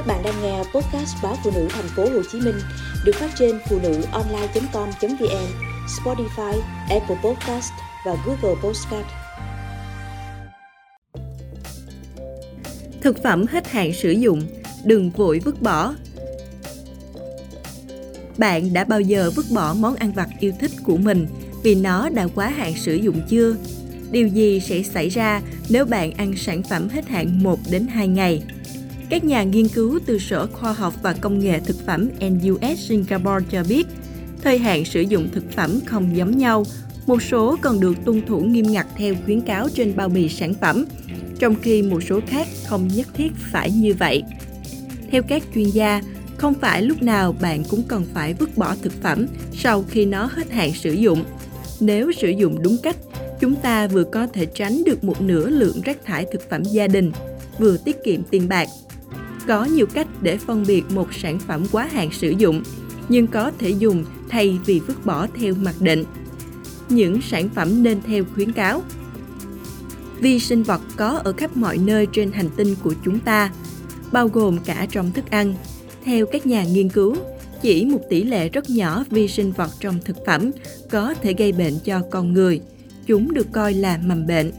Các bạn đang nghe podcast báo phụ nữ thành phố Hồ Chí Minh được phát trên phụ nữ online.com.vn, Spotify, Apple Podcast và Google Podcast. Thực phẩm hết hạn sử dụng, đừng vội vứt bỏ. Bạn đã bao giờ vứt bỏ món ăn vặt yêu thích của mình vì nó đã quá hạn sử dụng chưa? Điều gì sẽ xảy ra nếu bạn ăn sản phẩm hết hạn 1 đến 2 ngày? Các nhà nghiên cứu từ Sở Khoa học và Công nghệ Thực phẩm NUS Singapore cho biết, thời hạn sử dụng thực phẩm không giống nhau, một số còn được tuân thủ nghiêm ngặt theo khuyến cáo trên bao bì sản phẩm, trong khi một số khác không nhất thiết phải như vậy. Theo các chuyên gia, không phải lúc nào bạn cũng cần phải vứt bỏ thực phẩm sau khi nó hết hạn sử dụng. Nếu sử dụng đúng cách, chúng ta vừa có thể tránh được một nửa lượng rác thải thực phẩm gia đình, vừa tiết kiệm tiền bạc có nhiều cách để phân biệt một sản phẩm quá hạn sử dụng, nhưng có thể dùng thay vì vứt bỏ theo mặc định. Những sản phẩm nên theo khuyến cáo. Vi sinh vật có ở khắp mọi nơi trên hành tinh của chúng ta, bao gồm cả trong thức ăn. Theo các nhà nghiên cứu, chỉ một tỷ lệ rất nhỏ vi sinh vật trong thực phẩm có thể gây bệnh cho con người. Chúng được coi là mầm bệnh.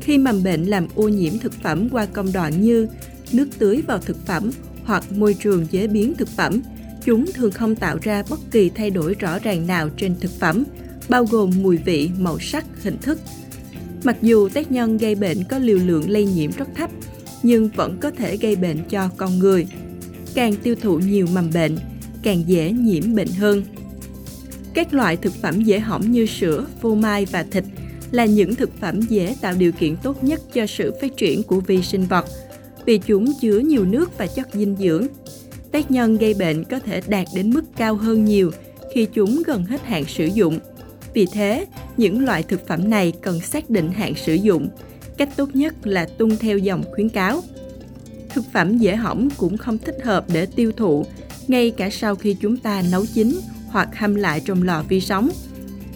Khi mầm bệnh làm ô nhiễm thực phẩm qua công đoạn như nước tưới vào thực phẩm hoặc môi trường chế biến thực phẩm, chúng thường không tạo ra bất kỳ thay đổi rõ ràng nào trên thực phẩm, bao gồm mùi vị, màu sắc, hình thức. Mặc dù tác nhân gây bệnh có liều lượng lây nhiễm rất thấp, nhưng vẫn có thể gây bệnh cho con người. Càng tiêu thụ nhiều mầm bệnh, càng dễ nhiễm bệnh hơn. Các loại thực phẩm dễ hỏng như sữa, phô mai và thịt là những thực phẩm dễ tạo điều kiện tốt nhất cho sự phát triển của vi sinh vật – vì chúng chứa nhiều nước và chất dinh dưỡng. Tác nhân gây bệnh có thể đạt đến mức cao hơn nhiều khi chúng gần hết hạn sử dụng. Vì thế, những loại thực phẩm này cần xác định hạn sử dụng. Cách tốt nhất là tuân theo dòng khuyến cáo. Thực phẩm dễ hỏng cũng không thích hợp để tiêu thụ ngay cả sau khi chúng ta nấu chín hoặc hâm lại trong lò vi sóng.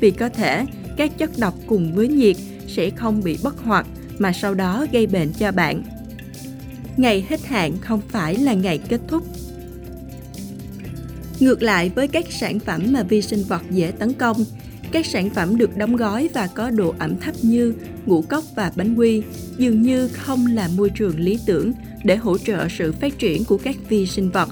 Vì có thể các chất độc cùng với nhiệt sẽ không bị bất hoạt mà sau đó gây bệnh cho bạn ngày hết hạn không phải là ngày kết thúc. Ngược lại với các sản phẩm mà vi sinh vật dễ tấn công, các sản phẩm được đóng gói và có độ ẩm thấp như ngũ cốc và bánh quy dường như không là môi trường lý tưởng để hỗ trợ sự phát triển của các vi sinh vật.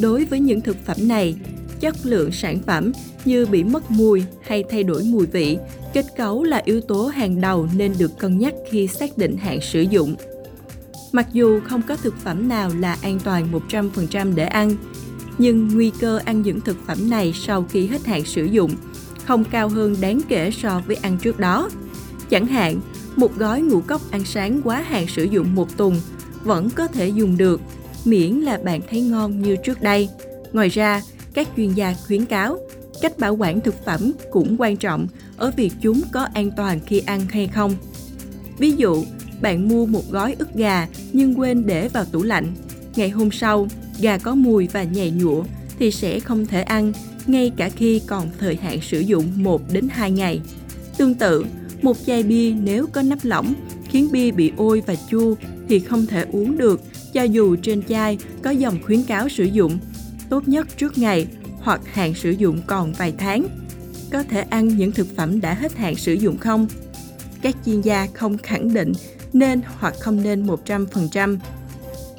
Đối với những thực phẩm này, chất lượng sản phẩm như bị mất mùi hay thay đổi mùi vị, kết cấu là yếu tố hàng đầu nên được cân nhắc khi xác định hạn sử dụng. Mặc dù không có thực phẩm nào là an toàn 100% để ăn, nhưng nguy cơ ăn những thực phẩm này sau khi hết hạn sử dụng không cao hơn đáng kể so với ăn trước đó. Chẳng hạn, một gói ngũ cốc ăn sáng quá hạn sử dụng một tuần vẫn có thể dùng được, miễn là bạn thấy ngon như trước đây. Ngoài ra, các chuyên gia khuyến cáo cách bảo quản thực phẩm cũng quan trọng ở việc chúng có an toàn khi ăn hay không. Ví dụ, bạn mua một gói ức gà nhưng quên để vào tủ lạnh. Ngày hôm sau, gà có mùi và nhầy nhụa thì sẽ không thể ăn ngay cả khi còn thời hạn sử dụng 1 đến 2 ngày. Tương tự, một chai bia nếu có nắp lỏng khiến bia bị ôi và chua thì không thể uống được cho dù trên chai có dòng khuyến cáo sử dụng tốt nhất trước ngày hoặc hạn sử dụng còn vài tháng. Có thể ăn những thực phẩm đã hết hạn sử dụng không? Các chuyên gia không khẳng định nên hoặc không nên 100%.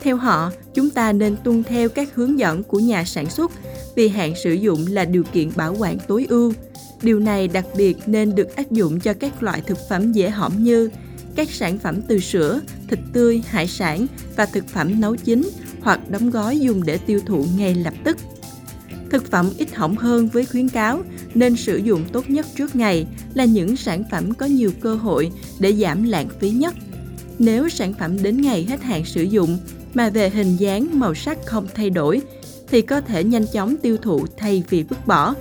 Theo họ, chúng ta nên tuân theo các hướng dẫn của nhà sản xuất vì hạn sử dụng là điều kiện bảo quản tối ưu. Điều này đặc biệt nên được áp dụng cho các loại thực phẩm dễ hỏng như các sản phẩm từ sữa, thịt tươi, hải sản và thực phẩm nấu chín hoặc đóng gói dùng để tiêu thụ ngay lập tức. Thực phẩm ít hỏng hơn với khuyến cáo nên sử dụng tốt nhất trước ngày là những sản phẩm có nhiều cơ hội để giảm lãng phí nhất nếu sản phẩm đến ngày hết hạn sử dụng mà về hình dáng, màu sắc không thay đổi thì có thể nhanh chóng tiêu thụ thay vì vứt bỏ.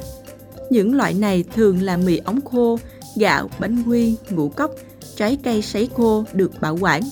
Những loại này thường là mì ống khô, gạo, bánh quy, ngũ cốc, trái cây sấy khô được bảo quản.